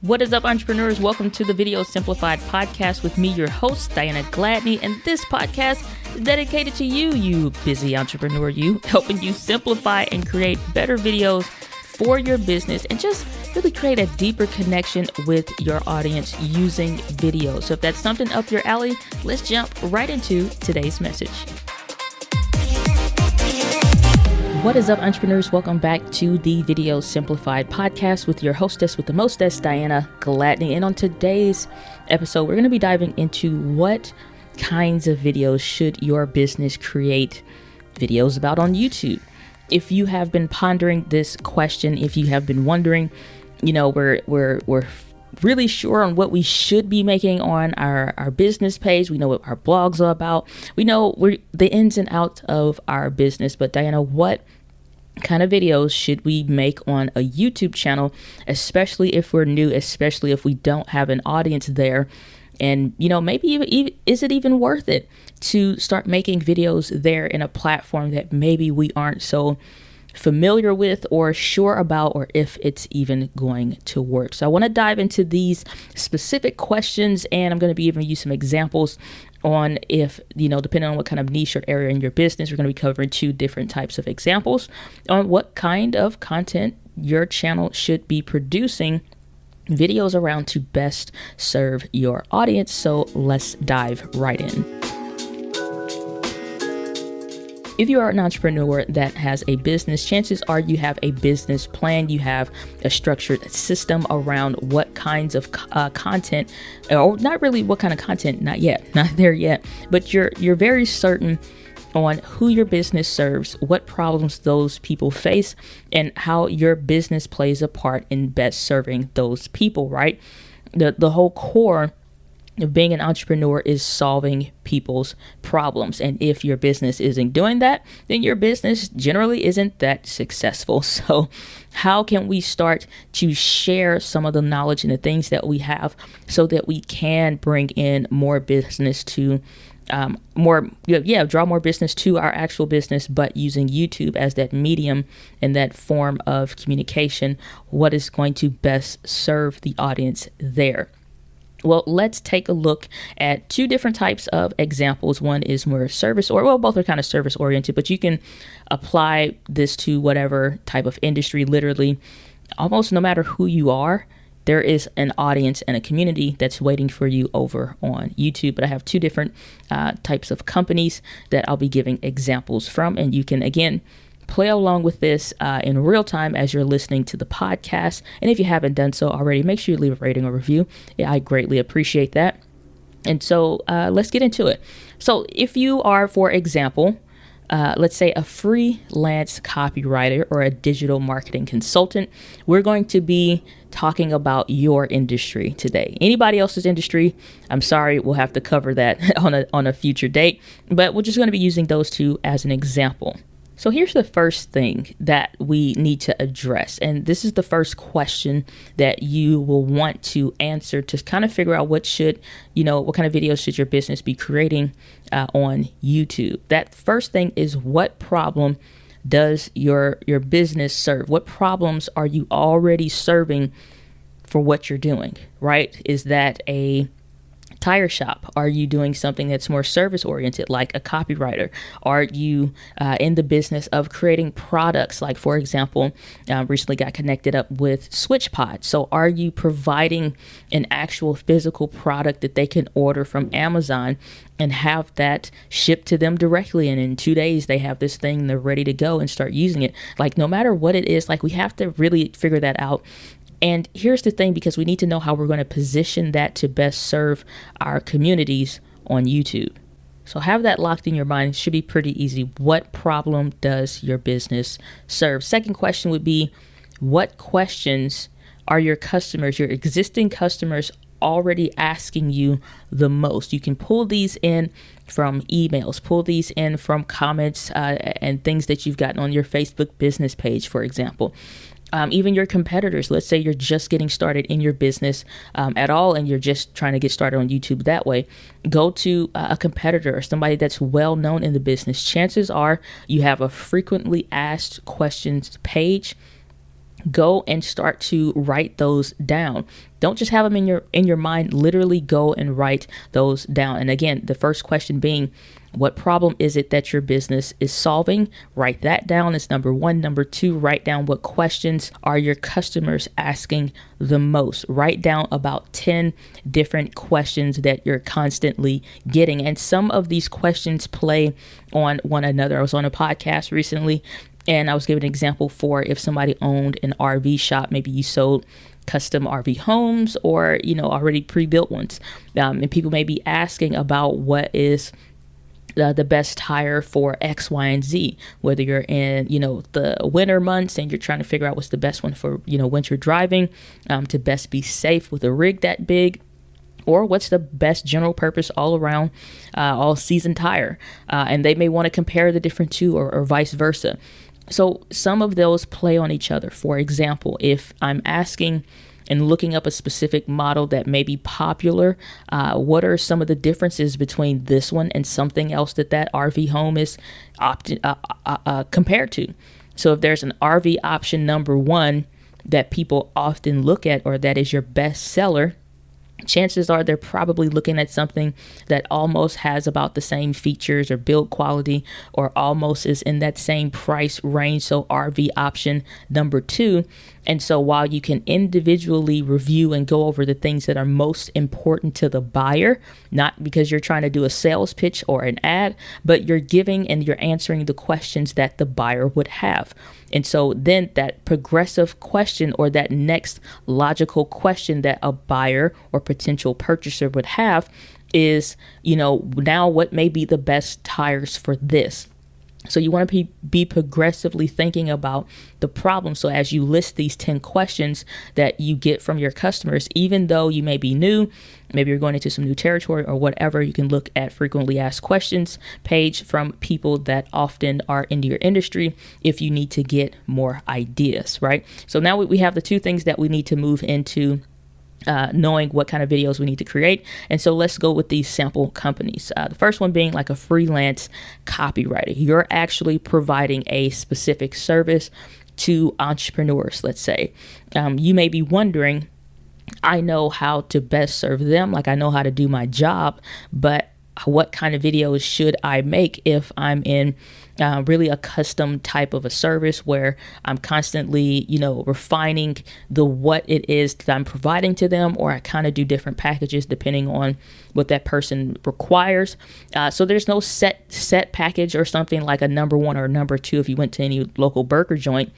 What is up, entrepreneurs? Welcome to the Video Simplified podcast with me, your host, Diana Gladney. And this podcast is dedicated to you, you busy entrepreneur, you, helping you simplify and create better videos for your business and just really create a deeper connection with your audience using video. So, if that's something up your alley, let's jump right into today's message. What is up, entrepreneurs? Welcome back to the Video Simplified podcast with your hostess with the mostest, Diana Gladney. And on today's episode, we're going to be diving into what kinds of videos should your business create videos about on YouTube. If you have been pondering this question, if you have been wondering, you know, we're we're we're really sure on what we should be making on our, our business page. We know what our blogs are about. We know we're the ins and outs of our business. But Diana, what kind of videos should we make on a YouTube channel, especially if we're new, especially if we don't have an audience there? And, you know, maybe even, is it even worth it to start making videos there in a platform that maybe we aren't so familiar with or sure about or if it's even going to work. So I want to dive into these specific questions and I'm going to be giving you some examples on if, you know, depending on what kind of niche or area in your business, we're going to be covering two different types of examples on what kind of content your channel should be producing videos around to best serve your audience. So let's dive right in. If you are an entrepreneur that has a business, chances are you have a business plan, you have a structured system around what kinds of uh, content, or not really what kind of content, not yet, not there yet, but you're you're very certain on who your business serves, what problems those people face, and how your business plays a part in best serving those people, right? The the whole core being an entrepreneur is solving people's problems. And if your business isn't doing that, then your business generally isn't that successful. So, how can we start to share some of the knowledge and the things that we have so that we can bring in more business to? Um, more, yeah, draw more business to our actual business, but using YouTube as that medium and that form of communication, what is going to best serve the audience there? Well, let's take a look at two different types of examples. One is more service or well, both are kind of service oriented, but you can apply this to whatever type of industry, literally almost no matter who you are. There is an audience and a community that's waiting for you over on YouTube. But I have two different uh, types of companies that I'll be giving examples from. And you can, again, play along with this uh, in real time as you're listening to the podcast. And if you haven't done so already, make sure you leave a rating or review. Yeah, I greatly appreciate that. And so uh, let's get into it. So, if you are, for example, uh, let's say a freelance copywriter or a digital marketing consultant, we're going to be talking about your industry today. Anybody else's industry, I'm sorry, we'll have to cover that on a on a future date, but we're just going to be using those two as an example. So here's the first thing that we need to address. And this is the first question that you will want to answer to kind of figure out what should, you know, what kind of videos should your business be creating uh, on YouTube. That first thing is what problem does your your business serve? What problems are you already serving for what you're doing, right? Is that a tire shop? Are you doing something that's more service oriented, like a copywriter? Are you uh, in the business of creating products? Like, for example, uh, recently got connected up with SwitchPod. So, are you providing an actual physical product that they can order from Amazon and have that shipped to them directly? And in two days, they have this thing, they're ready to go and start using it. Like, no matter what it is, like, we have to really figure that out and here's the thing because we need to know how we're going to position that to best serve our communities on YouTube. So have that locked in your mind. It should be pretty easy. What problem does your business serve? Second question would be what questions are your customers, your existing customers already asking you the most? You can pull these in from emails, pull these in from comments uh, and things that you've gotten on your Facebook business page, for example um, even your competitors. Let's say you're just getting started in your business um, at all and you're just trying to get started on YouTube that way. Go to uh, a competitor or somebody that's well known in the business. Chances are you have a frequently asked questions page go and start to write those down. Don't just have them in your in your mind. Literally go and write those down. And again the first question being what problem is it that your business is solving? Write that down. As number one. Number two write down what questions are your customers asking the most. Write down about 10 different questions that you're constantly getting. And some of these questions play on one another. I was on a podcast recently and I was giving an example for if somebody owned an RV shop, maybe you sold custom RV homes or, you know, already pre built ones. Um, and people may be asking about what is the, the best tire for X, Y, and Z. Whether you're in, you know, the winter months and you're trying to figure out what's the best one for, you know, winter driving um, to best be safe with a rig that big or what's the best general purpose all around uh, all season tire uh, and they may want to compare the different two or, or vice versa so some of those play on each other. For example, if I'm asking and looking up a specific model that may be popular, uh, what are some of the differences between this one and something else that that RV home is opt- uh, uh, uh, compared to? So if there's an RV option number one that people often look at or that is your best seller, chances are they're probably looking at something that almost has about the same features or build quality or almost is in that same price range. So, RV option number two and so while you can individually review and go over the things that are most important to the buyer, not because you're trying to do a sales pitch or an ad, but you're giving and you're answering the questions that the buyer would have. And so then that progressive question or that next logical question that a buyer or potential purchaser would have is, you know, now what may be the best tires for this? So you want to be, be progressively thinking about the problem. So as you list these 10 questions that you get from your customers, even though you may be new, maybe you're going into some new territory or whatever, you can look at frequently asked questions page from people that often are into your industry if you need to get more ideas, right? So now we have the two things that we need to move into uh, knowing what kind of videos we need to create. And so let's go with these sample companies. Uh, the first one being like a freelance copywriter. You're actually providing a specific service to entrepreneurs, let's say. Um, you may be wondering, I know how to best serve them, like I know how to do my job, but what kind of videos should I make if I'm in uh, really a custom type of a service where I'm constantly, you know, refining the what it is that I'm providing to them, or I kind of do different packages depending on what that person requires. Uh, so there's no set set package or something like a number one or number two if you went to any local burger joint.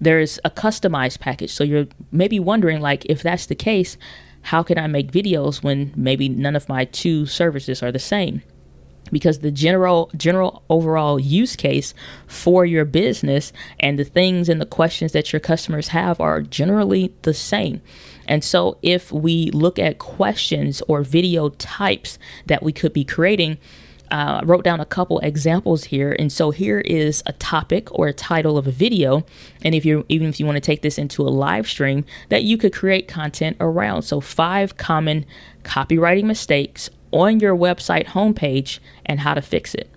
There's a customized package. So you're maybe wondering, like, if that's the case, how can I make videos when maybe none of my two services are the same? Because the general general overall use case for your business and the things and the questions that your customers have are generally the same. And so if we look at questions or video types that we could be creating, uh, I wrote down a couple examples here. And so here is a topic or a title of a video. And if you even if you want to take this into a live stream, that you could create content around. So five common copywriting mistakes on your website homepage and how to fix it.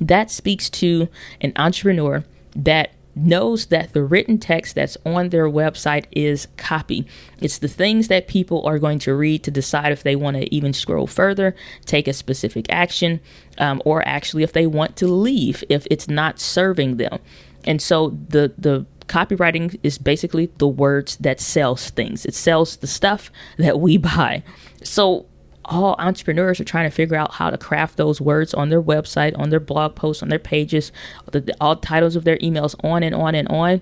That speaks to an entrepreneur that knows that the written text that's on their website is copy. It's the things that people are going to read to decide if they want to even scroll further, take a specific action, um, or actually if they want to leave if it's not serving them. And so the the copywriting is basically the words that sells things. It sells the stuff that we buy. So all entrepreneurs are trying to figure out how to craft those words on their website, on their blog posts, on their pages, the, all titles of their emails, on and on and on,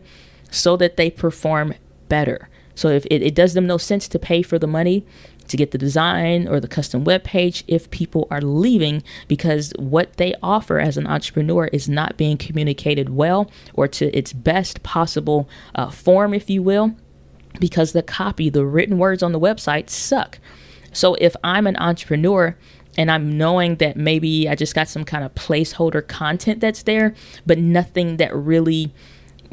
so that they perform better. So if it, it does them no sense to pay for the money to get the design or the custom web page if people are leaving because what they offer as an entrepreneur is not being communicated well or to its best possible uh, form, if you will, because the copy, the written words on the website suck. So if I'm an entrepreneur and I'm knowing that maybe I just got some kind of placeholder content that's there, but nothing that really,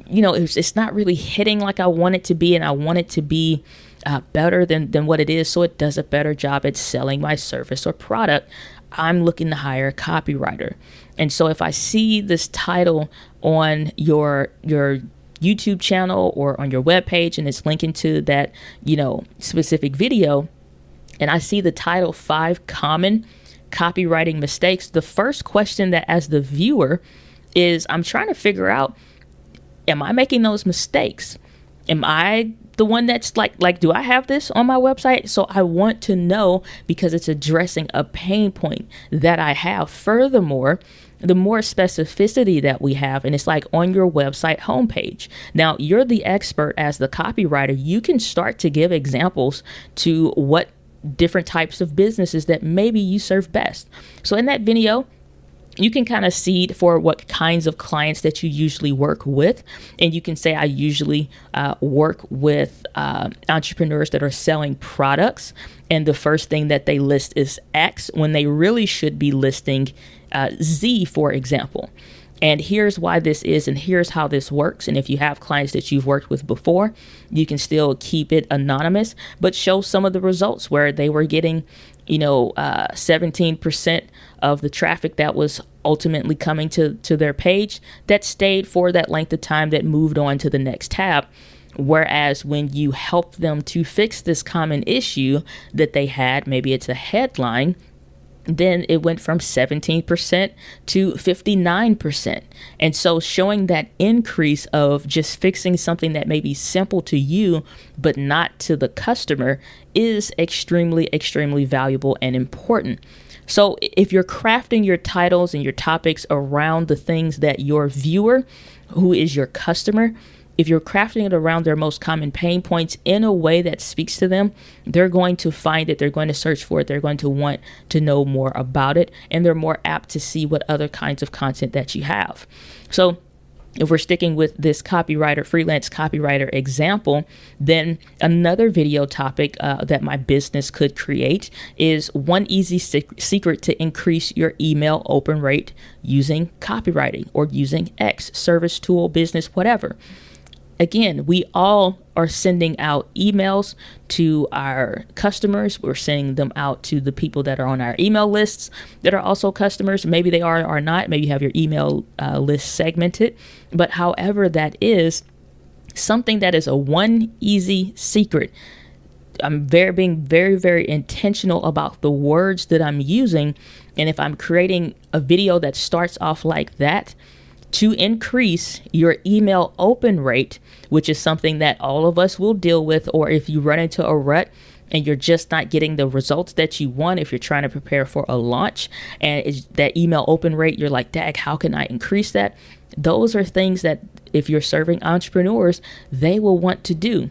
you know, it's, it's not really hitting like I want it to be, and I want it to be uh, better than, than what it is so it does a better job at selling my service or product. I'm looking to hire a copywriter. And so if I see this title on your your YouTube channel or on your webpage and it's linking to that, you know, specific video, and I see the title Five Common Copywriting Mistakes, the first question that as the viewer is I'm trying to figure out am I making those mistakes? Am I the one that's like like do I have this on my website? So I want to know because it's addressing a pain point that I have. Furthermore, the more specificity that we have, and it's like on your website homepage. Now, you're the expert as the copywriter. You can start to give examples to what different types of businesses that maybe you serve best. So, in that video, you can kind of seed for what kinds of clients that you usually work with. And you can say, I usually uh, work with uh, entrepreneurs that are selling products. And the first thing that they list is X when they really should be listing uh, Z, for example. And here's why this is, and here's how this works. And if you have clients that you've worked with before, you can still keep it anonymous, but show some of the results where they were getting, you know, uh, 17% of the traffic that was ultimately coming to, to their page that stayed for that length of time that moved on to the next tab. Whereas when you help them to fix this common issue that they had, maybe it's a headline then it went from 17% to 59%. And so showing that increase of just fixing something that may be simple to you, but not to the customer, is extremely, extremely valuable and important. So if you're crafting your titles and your topics around the things that your viewer, who is your customer, if you're crafting it around their most common pain points in a way that speaks to them, they're going to find it, they're going to search for it, they're going to want to know more about it, and they're more apt to see what other kinds of content that you have. So, if we're sticking with this copywriter, freelance copywriter example, then another video topic uh, that my business could create is one easy sec- secret to increase your email open rate using copywriting or using X, service tool, business, whatever again, we all are sending out emails to our customers. We're sending them out to the people that are on our email lists that are also customers. Maybe they are or not. Maybe you have your email uh, list segmented. But however that is, something that is a one easy secret. I'm very being very very intentional about the words that I'm using, and if I'm creating a video that starts off like that, to increase your email open rate, which is something that all of us will deal with, or if you run into a rut and you're just not getting the results that you want if you're trying to prepare for a launch and that email open rate, you're like, Dag, how can I increase that? Those are things that if you're serving entrepreneurs, they will want to do.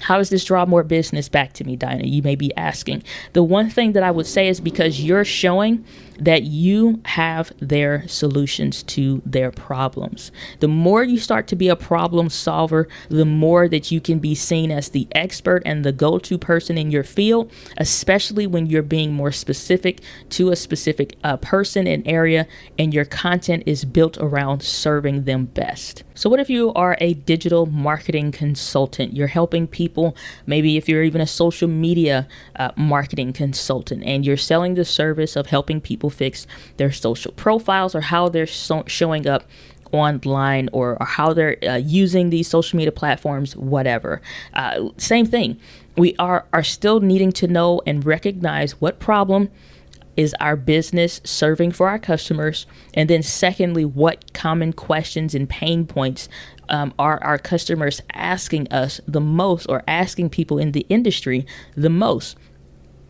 How does this draw more business back to me, Diana? You may be asking. The one thing that I would say is because you're showing that you have their solutions to their problems. The more you start to be a problem solver, the more that you can be seen as the expert and the go to person in your field, especially when you're being more specific to a specific uh, person and area, and your content is built around serving them best. So, what if you are a digital marketing consultant? You're helping people, maybe if you're even a social media uh, marketing consultant, and you're selling the service of helping people people fix their social profiles or how they're so- showing up online or, or how they're uh, using these social media platforms, whatever. Uh, same thing. We are, are still needing to know and recognize what problem is our business serving for our customers? And then, secondly, what common questions and pain points um, are our customers asking us the most or asking people in the industry the most?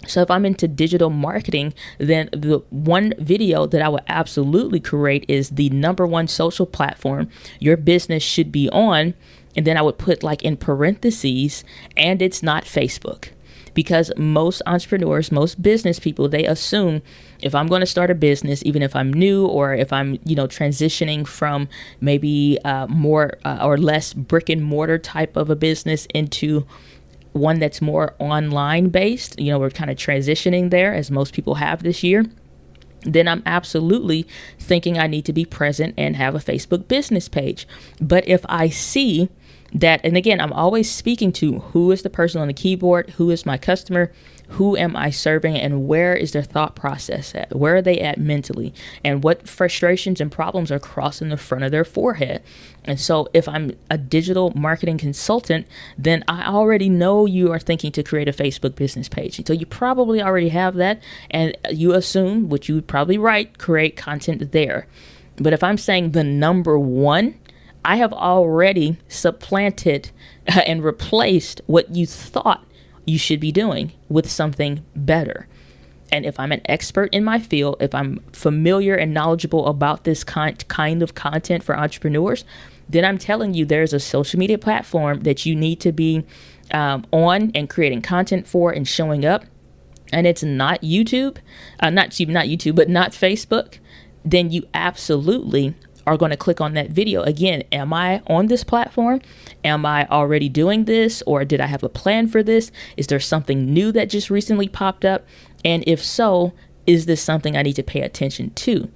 So if I'm into digital marketing, then the one video that I would absolutely create is the number one social platform your business should be on. And then I would put like in parentheses, and it's not Facebook. Because most entrepreneurs, most business people, they assume if I'm going to start a business, even if I'm new or if I'm, you know, transitioning from maybe uh, more uh, or less brick and mortar type of a business into one that's more online based, you know, we're kind of transitioning there as most people have this year, then I'm absolutely thinking I need to be present and have a Facebook business page. But if I see that and again i'm always speaking to who is the person on the keyboard who is my customer who am i serving and where is their thought process at? Where are they at mentally? And what frustrations and problems are crossing the front of their forehead? And so if i'm a digital marketing consultant then i already know you are thinking to create a facebook business page. So you probably already have that and you assume which you would probably write create content there. But if i'm saying the number one I have already supplanted and replaced what you thought you should be doing with something better. And if I'm an expert in my field, if I'm familiar and knowledgeable about this kind kind of content for entrepreneurs, then I'm telling you there's a social media platform that you need to be um, on and creating content for and showing up. And it's not YouTube, uh, not not YouTube, but not Facebook. Then you absolutely are going to click on that video. Again, am I on this platform? Am I already doing this? Or did I have a plan for this? Is there something new that just recently popped up? And if so, is this something I need to pay attention to?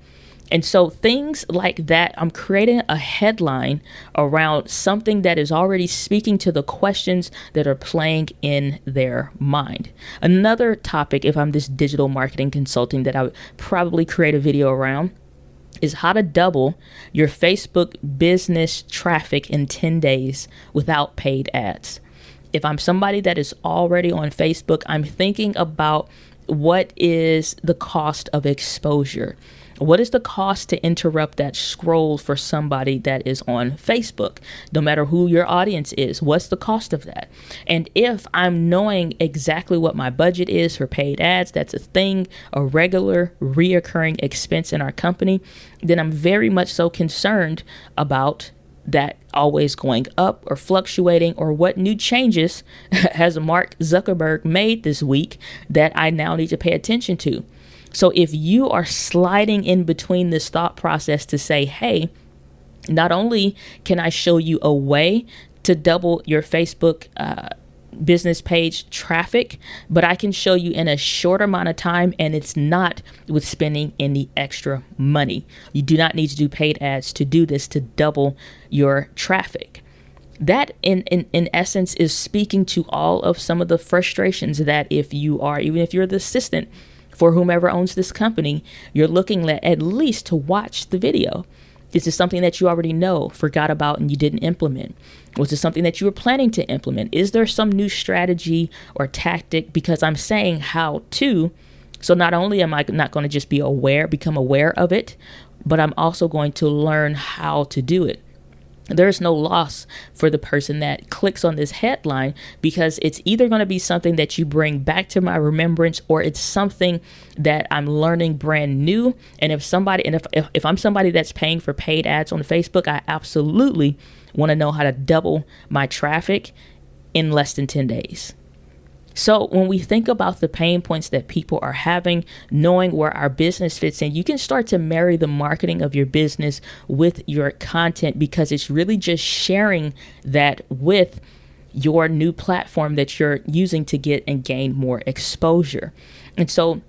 And so things like that, I'm creating a headline around something that is already speaking to the questions that are playing in their mind. Another topic, if I'm this digital marketing consulting, that I would probably create a video around is how to double your Facebook business traffic in 10 days without paid ads. If I'm somebody that is already on Facebook, I'm thinking about what is the cost of exposure. What is the cost to interrupt that scroll for somebody that is on Facebook? No matter who your audience is, what's the cost of that? And if I'm knowing exactly what my budget is for paid ads, that's a thing, a regular, reoccurring expense in our company, then I'm very much so concerned about that always going up or fluctuating or what new changes has Mark Zuckerberg made this week that I now need to pay attention to. So if you are sliding in between this thought process to say, hey, not only can I show you a way to double your Facebook uh, business page traffic, but I can show you in a short amount of time, and it's not with spending any extra money. You do not need to do paid ads to do this to double your traffic. That, in, in, in essence, is speaking to all of some of the frustrations that if you are, even if you're the assistant, for whomever owns this company, you're looking at, at least to watch the video. This is something that you already know, forgot about, and you didn't implement. Was this something that you were planning to implement? Is there some new strategy or tactic? Because I'm saying how to. So not only am I not going to just be aware, become aware of it, but I'm also going to learn how to do it there's no loss for the person that clicks on this headline because it's either going to be something that you bring back to my remembrance or it's something that I'm learning brand new. And if somebody, and if, if, if I'm somebody that's paying for paid ads on Facebook, I absolutely want to know how to double my traffic in less than 10 days. So, when we think about the pain points that people are having, knowing where our business fits in, you can start to marry the marketing of your business with your content because it's really just sharing that with your new platform that you're using to get and gain more exposure. And so,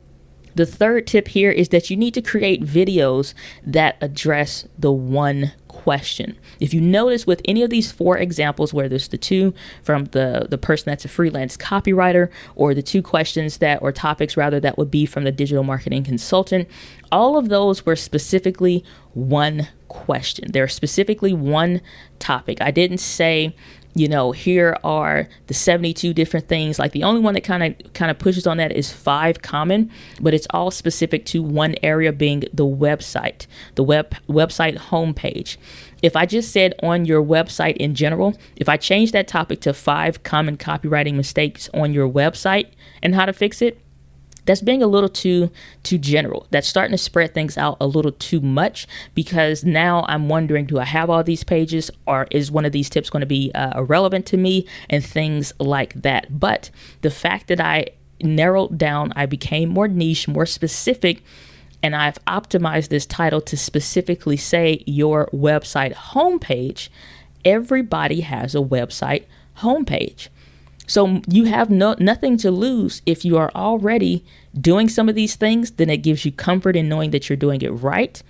the third tip here is that you need to create videos that address the one question. If you notice with any of these four examples, where there's the two from the, the person that's a freelance copywriter, or the two questions that, or topics rather, that would be from the digital marketing consultant, all of those were specifically one question. They're specifically one topic. I didn't say, you know, here are the 72 different things. Like the only one that kind of kind of pushes on that is five common, but it's all specific to one area being the website, the web website homepage. If I just said on your website in general, if I change that topic to five common copywriting mistakes on your website and how to fix it, that's being a little too too general that's starting to spread things out a little too much because now i'm wondering do i have all these pages or is one of these tips going to be uh, irrelevant to me and things like that but the fact that i narrowed down i became more niche more specific and I've optimized this title to specifically say your website homepage. Everybody has a website homepage. So you have no nothing to lose if you are already doing some of these things, then it gives you comfort in knowing that you're doing it right.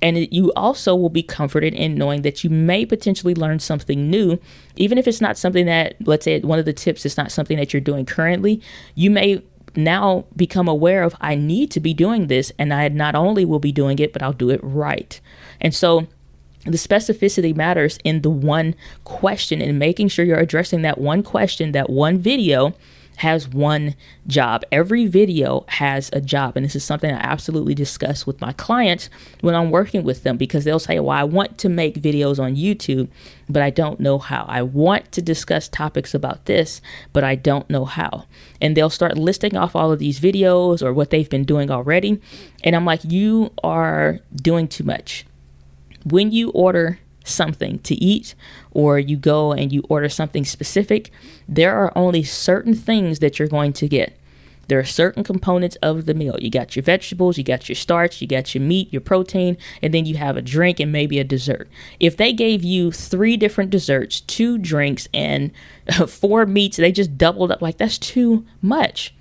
And you also will be comforted in knowing that you may potentially learn something new, even if it's not something that, let's say, one of the tips is not something that you're doing currently. You may now become aware of, I need to be doing this, and I not only will be doing it, but I'll do it right. And so, the specificity matters in the one question and making sure you're addressing that one question, that one video has one job. Every video has a job. And this is something I absolutely discuss with my clients when I'm working with them because they'll say, Well, I want to make videos on YouTube, but I don't know how. I want to discuss topics about this, but I don't know how. And they'll start listing off all of these videos or what they've been doing already. And I'm like, You are doing too much. When you order something to eat or you go and you order something specific, there are only certain things that you're going to get. There are certain components of the meal. You got your vegetables, you got your starch, you got your meat, your protein, and then you have a drink and maybe a dessert. If they gave you three different desserts, two drinks, and four meats, they just doubled up. Like, that's too much.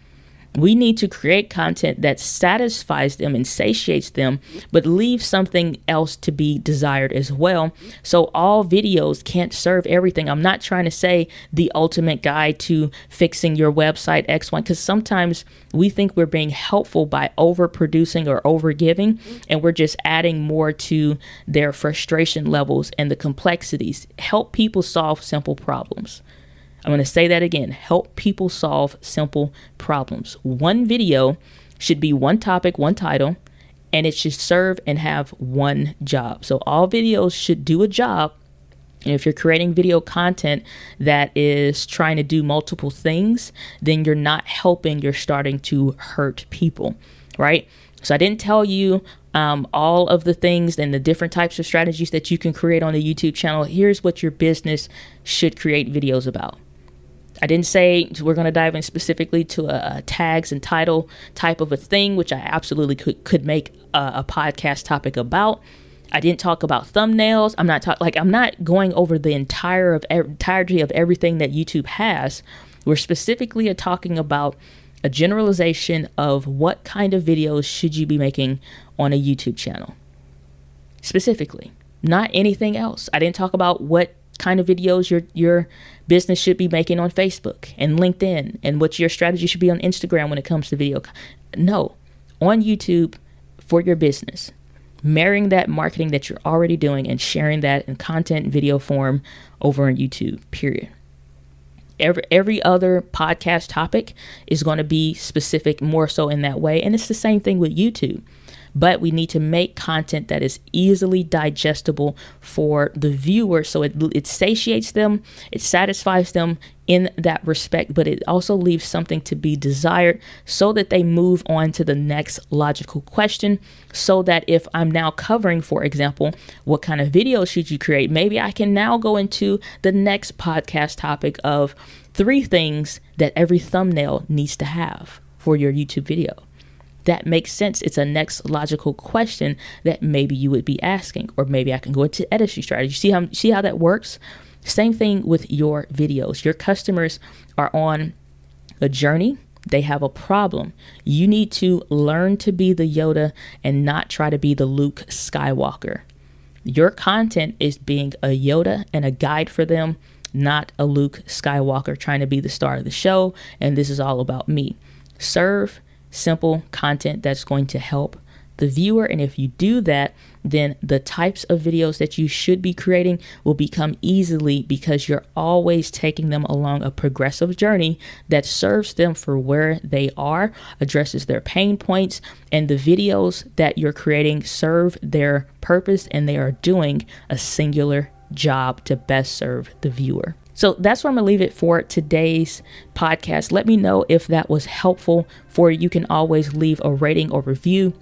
We need to create content that satisfies them and satiates them, but leaves something else to be desired as well. So all videos can't serve everything. I'm not trying to say the ultimate guide to fixing your website X1 because sometimes we think we're being helpful by overproducing or overgiving, and we're just adding more to their frustration levels and the complexities. Help people solve simple problems. I'm going to say that again help people solve simple problems. One video should be one topic, one title, and it should serve and have one job. So all videos should do a job. And if you're creating video content that is trying to do multiple things, then you're not helping, you're starting to hurt people, right? So I didn't tell you um, all of the things and the different types of strategies that you can create on a YouTube channel. Here's what your business should create videos about. I didn't say we're going to dive in specifically to a, a, tags and title type of a thing, which I absolutely could, could make a, a podcast topic about. I didn't talk about thumbnails. I'm not talking like I'm not going over the entire of entirety of everything that YouTube has. We're specifically talking about a generalization of what kind of videos should you be making on a YouTube channel. Specifically, not anything else. I didn't talk about what kind of videos your your business should be making on Facebook and LinkedIn and what your strategy should be on Instagram when it comes to video. No, on YouTube for your business. Marrying that marketing that you're already doing and sharing that in content video form over on YouTube. Period. Every every other podcast topic is going to be specific more so in that way and it's the same thing with YouTube but we need to make content that is easily digestible for the viewer so it, it satiates them, it satisfies them in that respect, but it also leaves something to be desired so that they move on to the next logical question. So that if I'm now covering, for example, what kind of video should you create, maybe I can now go into the next podcast topic of three things that every thumbnail needs to have for your YouTube video that makes sense. It's a next logical question that maybe you would be asking, or maybe I can go into editing strategy. See how see how that works? Same thing with your videos. Your customers are on a journey. They have a problem. You need to learn to be the Yoda and not try to be the Luke Skywalker. Your content is being a Yoda and a guide for them, not a Luke Skywalker trying to be the star of the show. And this is all about me. Serve simple content that's going to help the viewer. And if you do that, then the types of videos that you should be creating will become easily because you're always taking them along a progressive journey that serves them for where they are, addresses their pain points, and the videos that you're creating serve their purpose and they are doing a singular job to best serve the viewer. So that's where I'm going to leave it for today's podcast. Let me know if that was helpful for you. You can always leave a rating or review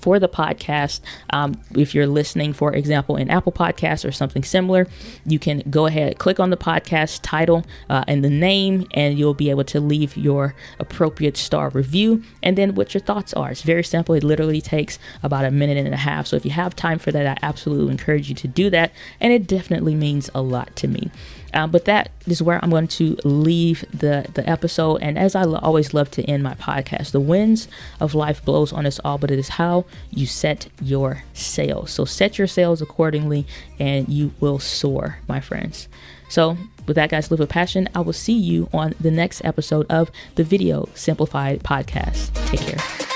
for the podcast. Um, if you're listening, for example, in Apple Podcasts or something similar, you can go ahead, click on the podcast title uh, and the name, and you'll be able to leave your appropriate star review and then what your thoughts are. It's very simple. It literally takes about a minute and a half. So if you have time for that, I absolutely encourage you to do that. And it definitely means a lot to me. Um, but that is where I'm going to leave the the episode. And as I always love to end my podcast, the winds of life blows on us all, but it is how you set your sails. So set your sails accordingly, and you will soar, my friends. So with that, guys, live with passion. I will see you on the next episode of the Video Simplified podcast. Take care.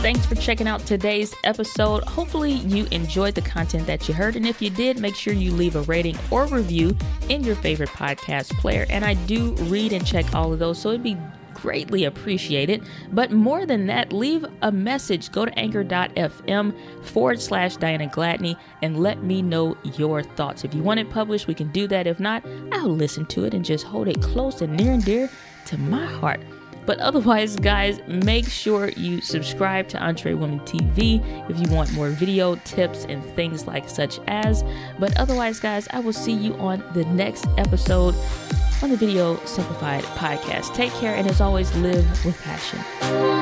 Thanks for checking out today's episode. Hopefully, you enjoyed the content that you heard. And if you did, make sure you leave a rating or review in your favorite podcast player. And I do read and check all of those, so it'd be greatly appreciated. But more than that, leave a message. Go to anchor.fm forward slash Diana Gladney and let me know your thoughts. If you want it published, we can do that. If not, I'll listen to it and just hold it close and near and dear to my heart. But otherwise, guys, make sure you subscribe to Entre Women TV if you want more video tips and things like such as. But otherwise, guys, I will see you on the next episode on the Video Simplified podcast. Take care, and as always, live with passion.